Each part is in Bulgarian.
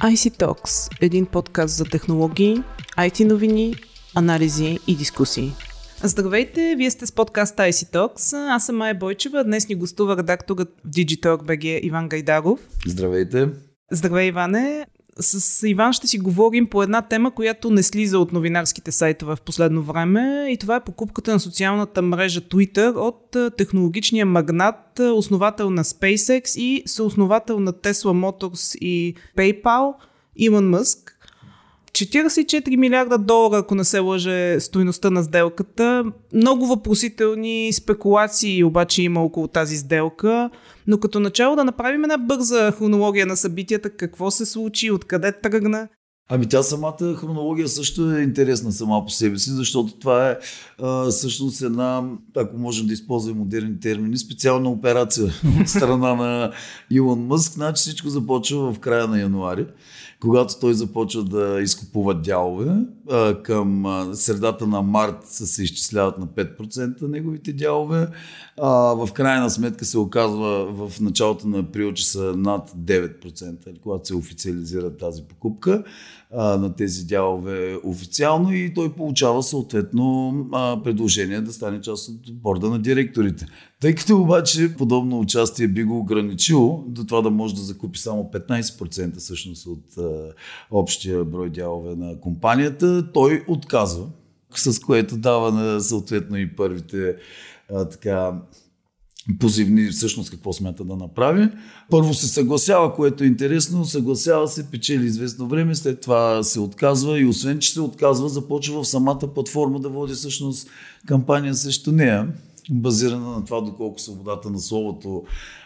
IC Talks – един подкаст за технологии, IT новини, анализи и дискусии. Здравейте, вие сте с подкаста IC Talks. Аз съм Майя Бойчева. Днес ни гостува редакторът в Digitalk BG Иван Гайдаров. Здравейте! Здравей, Иване! С Иван ще си говорим по една тема, която не слиза от новинарските сайтове в последно време и това е покупката на социалната мрежа Twitter от технологичния магнат, основател на SpaceX и съосновател на Tesla Motors и PayPal, Илон Мъск. 44 милиарда долара, ако не се лъже стоеността на сделката. Много въпросителни спекулации обаче има около тази сделка. Но като начало да направим една бърза хронология на събитията, какво се случи, откъде тръгна. Ами тя самата хронология също е интересна сама по себе си, защото това е а, всъщност една, ако можем да използваме модерни термини, специална операция от страна на Илон Мъск. Значи всичко започва в края на януари когато той започва да изкупува дялове, към средата на март се изчисляват на 5% неговите дялове, в крайна сметка се оказва в началото на април, че са над 9%, когато се официализира тази покупка на тези дялове официално и той получава съответно предложение да стане част от борда на директорите. Тъй като обаче подобно участие би го ограничило до това да може да закупи само 15% всъщност от а, общия брой дялове на компанията, той отказва, с което дава на съответно и първите а, така позивни всъщност какво смята да направи. Първо се съгласява, което е интересно, съгласява се, печели известно време, след това се отказва и освен, че се отказва, започва в самата платформа да води всъщност кампания срещу нея базирана на това доколко свободата на словото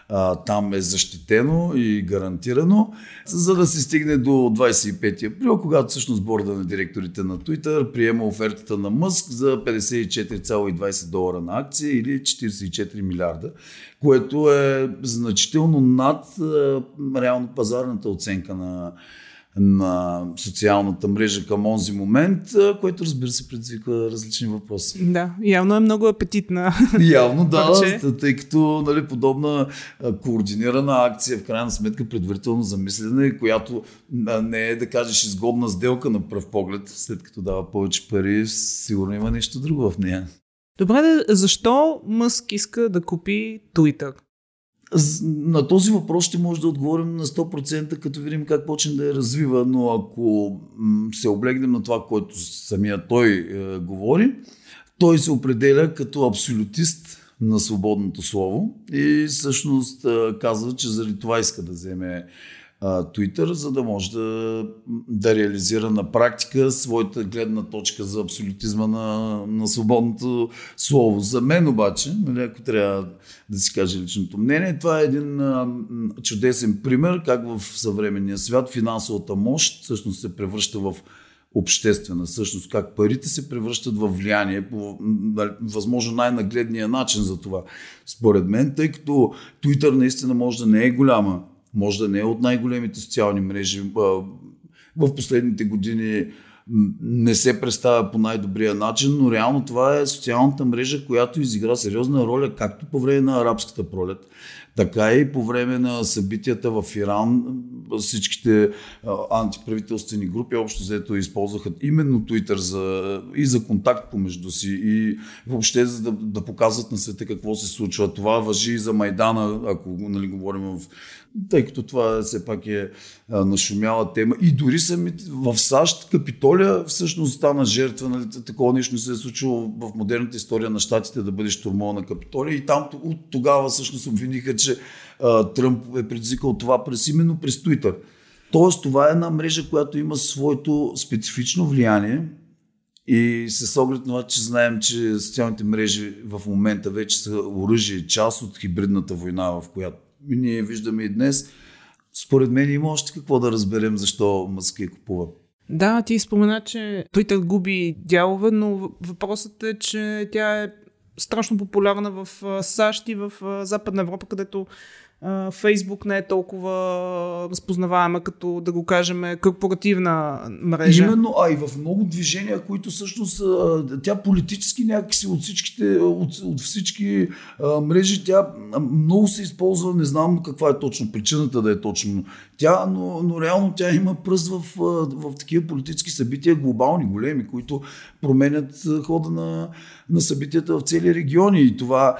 а, там е защитено и гарантирано, за да се стигне до 25 април, когато всъщност борда на директорите на Twitter приема офертата на Мъск за 54,20 долара на акция или 44 милиарда, което е значително над а, реално пазарната оценка на на социалната мрежа към онзи момент, което разбира се предизвиква различни въпроси. Да, явно е много апетитна. Явно да, тъй като нали, подобна координирана акция в крайна сметка предварително замислена, която не е да кажеш изгодна сделка на пръв поглед, след като дава повече пари, сигурно има нещо друго в нея. Добре, защо Мъск иска да купи Twitter? На този въпрос ще може да отговорим на 100%, като видим как почне да я развива, но ако се облегнем на това, което самия той е, говори, той се определя като абсолютист на свободното слово и всъщност е, казва, че заради това иска да вземе Twitter, за да може да, да реализира на практика своята гледна точка за абсолютизма на, на свободното слово. За мен обаче, нали, ако трябва да си каже личното мнение, това е един а, чудесен пример как в съвременния свят финансовата мощ всъщност се превръща в обществена същност, как парите се превръщат в влияние по нали, възможно най-нагледния начин за това. Според мен, тъй като Twitter наистина може да не е голяма може да не е от най-големите социални мрежи. В последните години не се представя по най-добрия начин, но реално това е социалната мрежа, която изигра сериозна роля както по време на арабската пролет, така и по време на събитията в Иран. Всичките антиправителствени групи общо взето използваха именно Twitter за, и за контакт помежду си и въобще за да, да показват на света какво се случва. Това въжи и за Майдана, ако нали, говорим в тъй като това все пак е нашумяла тема. И дори сами в САЩ Капитолия всъщност стана жертва. Нали, такова нещо не се е случило в модерната история на щатите да бъде штурмова на Капитолия. И там от тогава всъщност обвиниха, че а, Тръмп е предизвикал това през именно през Туитър. Тоест това е една мрежа, която има своето специфично влияние и с оглед на това, че знаем, че социалните мрежи в момента вече са оръжие, част от хибридната война, в която ние виждаме и днес, според мен има още какво да разберем защо Мъск я купува. Да, ти спомена, че Twitter губи дялове, но въпросът е, че тя е страшно популярна в САЩ и в Западна Европа, където Фейсбук не е толкова разпознаваема, като да го кажем корпоративна мрежа. Именно, а и в много движения, които всъщност тя политически някакси от всичките, от, от всички мрежи, тя много се използва, не знам каква е точно причината да е точно тя, но, но реално тя има пръст в, в, такива политически събития, глобални, големи, които променят хода на, на събитията в цели региони. И това,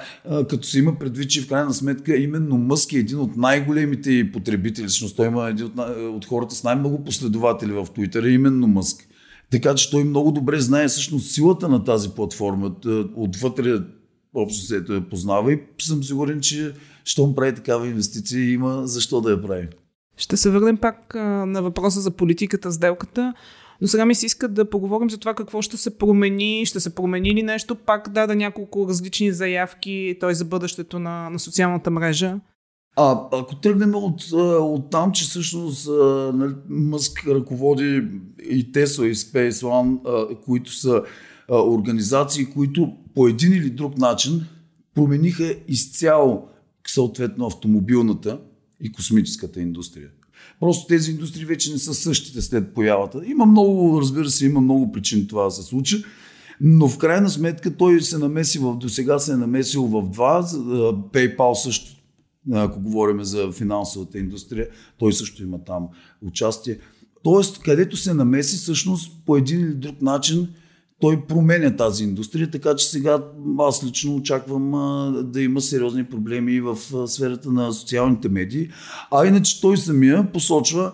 като се има предвид, че в крайна сметка именно Мъск е един от най-големите потребители, всъщност той има един от, от хората с най-много последователи в Твитър, именно Мъск. Така че той много добре знае всъщност силата на тази платформа. Отвътре общо се я познава и съм сигурен, че щом прави такава инвестиция, има защо да я прави. Ще се върнем пак а, на въпроса за политиката, сделката. Но сега ми се иска да поговорим за това какво ще се промени, ще се промени ли нещо. Пак даде няколко различни заявки, той за бъдещето на, на социалната мрежа. А, ако тръгнем от, от там, че всъщност нали, Мъск ръководи и Tesla и Space One, които са организации, които по един или друг начин промениха изцяло съответно автомобилната и космическата индустрия. Просто тези индустрии вече не са същите след появата. Има много, разбира се, има много причини това да се случи. Но в крайна сметка той се намеси в, до сега се е намесил в два. PayPal също, ако говорим за финансовата индустрия, той също има там участие. Тоест, където се намеси, всъщност по един или друг начин той променя тази индустрия, така че сега аз лично очаквам а, да има сериозни проблеми в а, сферата на социалните медии. А иначе той самия посочва,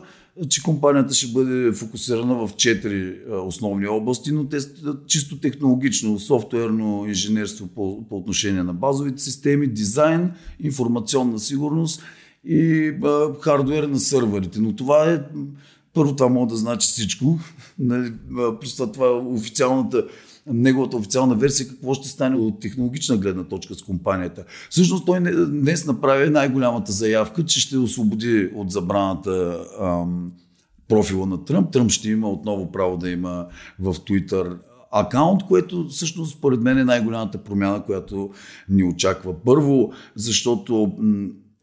че компанията ще бъде фокусирана в четири основни области, но те чисто технологично, софтуерно инженерство по, по отношение на базовите системи, дизайн, информационна сигурност и а, хардуер на сървърите. Но това е първо това мога да значи всичко. Нали, просто това е официалната неговата официална версия, какво ще стане от технологична гледна точка с компанията. Всъщност той днес направи най-голямата заявка, че ще освободи от забраната ам, профила на Тръмп. Тръмп ще има отново право да има в Twitter акаунт, което всъщност според мен е най-голямата промяна, която ни очаква. Първо, защото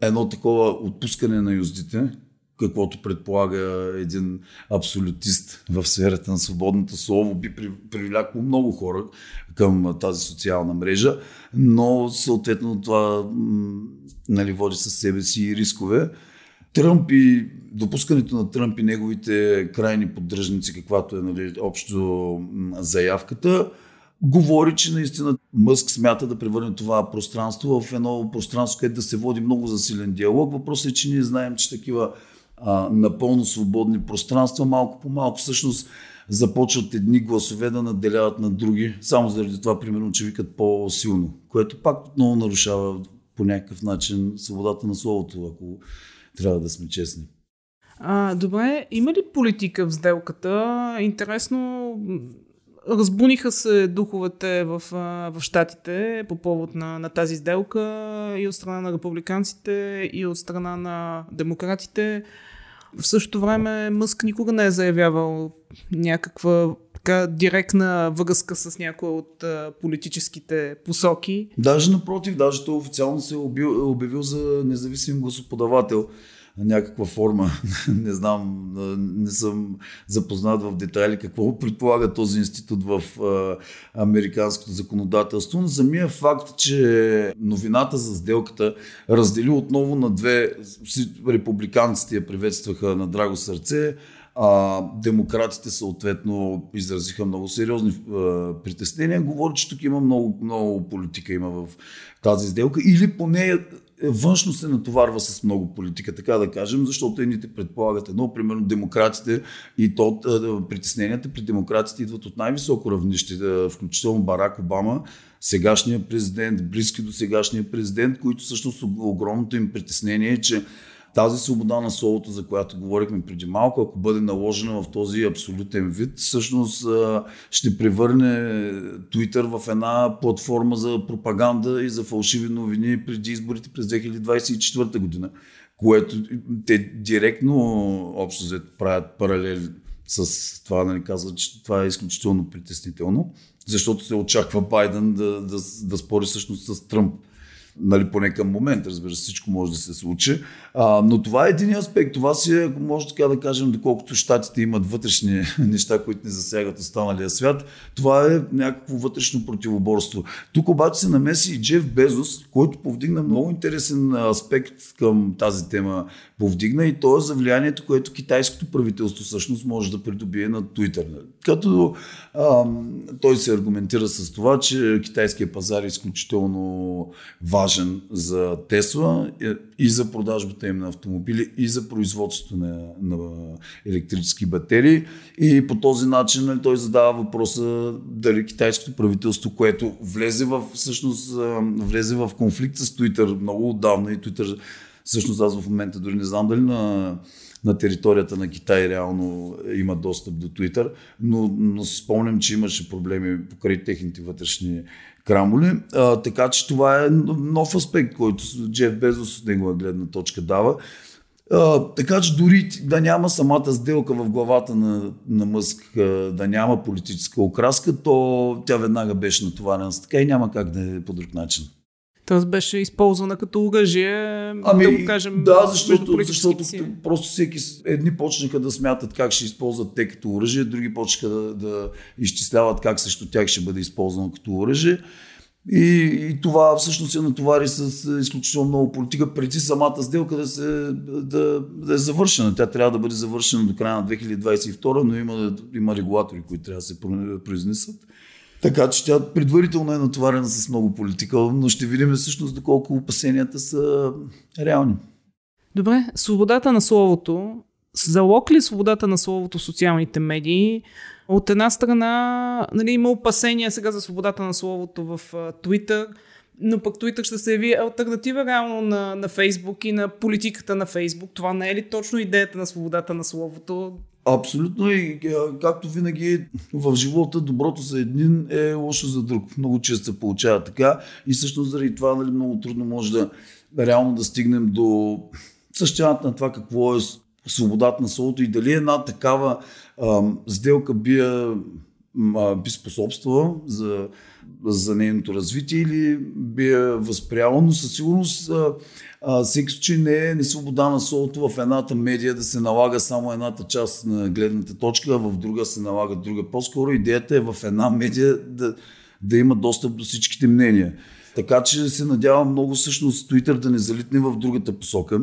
едно такова отпускане на юздите, каквото предполага един абсолютист в сферата на свободното слово, би привлякло много хора към тази социална мрежа, но съответно това нали, води със себе си и рискове. Тръмп и допускането на Тръмп и неговите крайни поддръжници, каквато е нали, общо заявката, говори, че наистина Мъск смята да превърне това пространство в едно пространство, където да се води много засилен диалог. Въпросът е, че ние знаем, че такива а, напълно свободни пространства, малко по малко всъщност започват едни гласове да наделяват на други, само заради това, примерно, че викат по-силно, което пак отново нарушава по някакъв начин свободата на словото, ако трябва да сме честни. А, добре, има ли политика в сделката? Интересно, Разбуниха се духовете в, в Штатите по повод на, на тази сделка и от страна на републиканците, и от страна на демократите. В същото време Мъск никога не е заявявал някаква така директна връзка с някоя от а, политическите посоки. Даже напротив, даже той официално се е обявил, за независим гласоподавател някаква форма. не знам, не съм запознат в детайли какво предполага този институт в американското законодателство, но самия факт, че новината за сделката раздели отново на две, републиканците я приветстваха на драго сърце, а, демократите съответно изразиха много сериозни притеснения. Говори, че тук има много, много политика има в тази сделка или поне външно се натоварва с много политика, така да кажем, защото едните предполагат едно, примерно демократите и то притесненията при демократите идват от най-високо равнище, включително Барак Обама, сегашния президент, близки до сегашния президент, които всъщност огромното им притеснение е, че тази свобода на словото, за която говорихме преди малко, ако бъде наложена в този абсолютен вид, всъщност ще превърне Twitter в една платформа за пропаганда и за фалшиви новини преди изборите през 2024 година, което те директно общо взето правят паралел с това, нали, казват, че това е изключително притеснително, защото се очаква Байден да, да, да спори всъщност с Тръмп Нали, поне към момент, разбира се, всичко може да се случи. А, но това е един аспект. Това си е, ако може така да кажем, доколкото щатите имат вътрешни неща, които не засягат останалия свят, това е някакво вътрешно противоборство. Тук обаче се намеси и Джеф Безос, който повдигна много интересен аспект към тази тема. Повдигна и то е за влиянието, което китайското правителство всъщност може да придобие на Twitter. Като а, той се аргументира с това, че китайския пазар е изключително важен за Тесла и за продажбата им на автомобили, и за производството на, на електрически батерии. И по този начин нали, той задава въпроса дали китайското правителство, което влезе в, всъщност, влезе в конфликт с Twitter много отдавна и Twitter всъщност аз в момента дори не знам дали на на територията на Китай реално има достъп до Twitter, но, но си спомням, че имаше проблеми покрай техните вътрешни крамоли. А, така че това е нов аспект, който Джеф Безос от негова гледна точка дава. А, така че дори да няма самата сделка в главата на, на Мъск, да няма политическа окраска, то тя веднага беше натоварена с така и няма как да е по друг начин. Тоест беше използвана като оръжие, ами, да го кажем. Да, защото, защото просто всеки едни почнаха да смятат как ще използват те като оръжие, други почнаха да, да изчисляват как срещу тях ще бъде използвано като оръжие. И, и това всъщност се натовари с изключително много политика преди самата сделка да, се, да, да е завършена. Тя трябва да бъде завършена до края на 2022, но има, има регулатори, които трябва да се произнесат. Така че тя предварително е натоварена с много политика, но ще видим всъщност доколко опасенията са реални. Добре, свободата на словото. Залог ли свободата на словото в социалните медии? От една страна нали, има опасения сега за свободата на словото в Twitter, но пък Twitter ще се яви альтернатива реално на, на Фейсбук и на политиката на Фейсбук. Това не е ли точно идеята на свободата на словото? Абсолютно и както винаги в живота доброто за един е лошо за друг. Много често се получава така и също заради това нали, много трудно може да реално да стигнем до същината на това какво е свободата на словото и дали една такава а, сделка би, а, би способствала за, за нейното развитие или би я възпряла, но със сигурност а, а, случай не е несвобода на словото в едната медия да се налага само едната част на гледната точка, а в друга се налага друга. По-скоро идеята е в една медия да, да има достъп до всичките мнения. Така че се надявам много всъщност Twitter да не залитне в другата посока,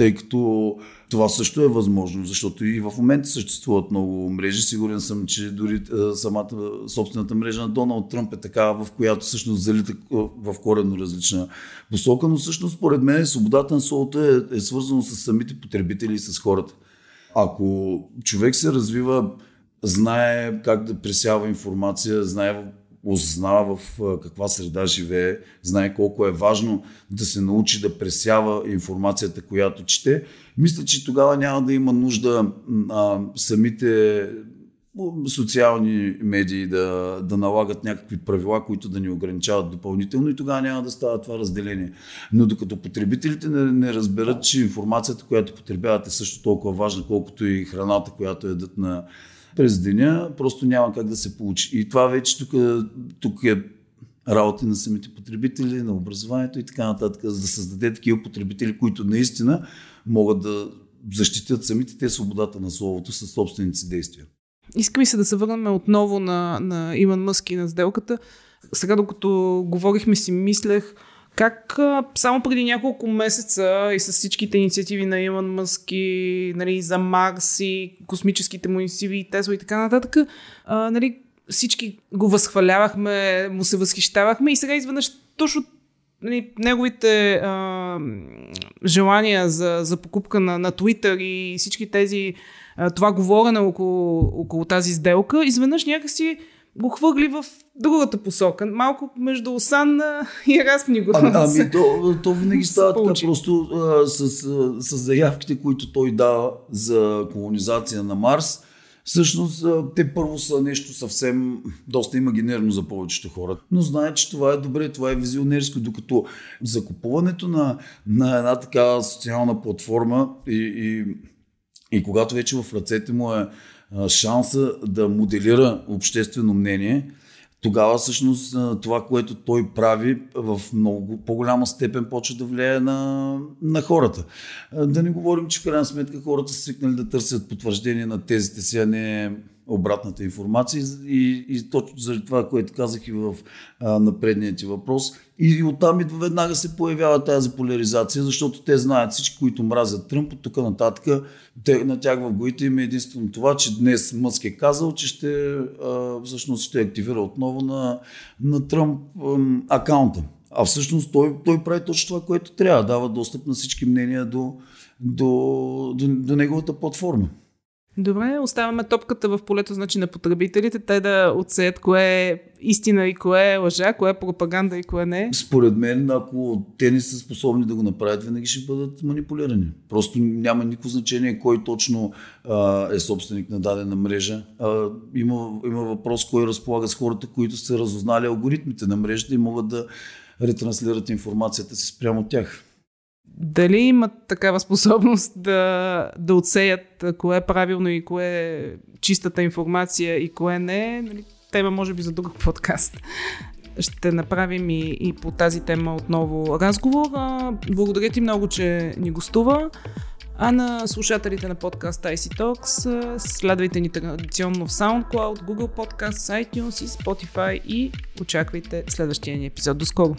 тъй като това също е възможно, защото и в момента съществуват много мрежи. Сигурен съм, че дори самата собствената мрежа на Доналд Тръмп е такава, в която всъщност залита в коренно различна посока, но всъщност според мен свободата на словото е, е свързано с самите потребители и с хората. Ако човек се развива, знае как да пресява информация, знае осъзнава в каква среда живее, знае колко е важно да се научи да пресява информацията, която чете, мисля, че тогава няма да има нужда а, самите социални медии да, да налагат някакви правила, които да ни ограничават допълнително и тогава няма да става това разделение. Но докато потребителите не, не разберат, че информацията, която потребяват е също толкова важна, колкото и храната, която едат на, през деня, просто няма как да се получи. И това вече тук, тук е работа на самите потребители, на образованието и така нататък, за да създаде такива потребители, които наистина могат да защитят самите те свободата на словото със собствените си действия. Искам и се да се върнем отново на, на Иман Мъски на сделката. Сега, докато говорихме си, мислех, как само преди няколко месеца и с всичките инициативи на Илон Мъск и нали, за Марс и космическите му инициативи и Тесла и така нататък, а, нали, всички го възхвалявахме, му се възхищавахме и сега изведнъж точно нали, неговите а, желания за, за покупка на, на Twitter и всички тези а, това говорене около, около тази сделка, изведнъж някакси го хвърли в другата посока. Малко между Осанна и Разпни го. Ами, ами то, то винаги става така просто а, с, с заявките, които той дава за колонизация на Марс. Всъщност те първо са нещо съвсем доста имагинерно за повечето хора, но знаят, че това е добре, това е визионерско, докато закупуването на, на една такава социална платформа и, и, и когато вече в ръцете му е шанса да моделира обществено мнение, тогава всъщност това, което той прави в много по-голяма степен почва да влияе на, на хората. Да не говорим, че в крайна сметка хората са свикнали да търсят потвърждение на тезите си, а не обратната информация и, и точно заради това, което казах и в а, напредния ти въпрос. И, и оттам и веднага се появява тази поляризация, защото те знаят всички, които мразят Тръмп, от тук нататък те, на тях в главите им е единствено това, че днес Мъск е казал, че ще, а, всъщност ще активира отново на, на Тръмп а, акаунта. А всъщност той, той прави точно това, което трябва. Дава достъп на всички мнения до, до, до, до неговата платформа. Добре, оставяме топката в полето значи, на потребителите, те да отсеят кое е истина и кое е лъжа, кое е пропаганда и кое не. Според мен, ако те не са способни да го направят, винаги ще бъдат манипулирани. Просто няма никакво значение кой точно а, е собственик на дадена мрежа. А, има, има въпрос кой разполага с хората, които са разузнали алгоритмите на мрежата и могат да ретранслират информацията си спрямо тях дали имат такава способност да, да отсеят кое е правилно и кое е чистата информация и кое не нали, тема може би за друг подкаст. Ще направим и, и по тази тема отново разговор. Благодаря ти много, че ни гостува. А на слушателите на подкаст IC Talks следвайте ни традиционно в SoundCloud, Google Podcast, iTunes и Spotify и очаквайте следващия ни епизод. До скоро!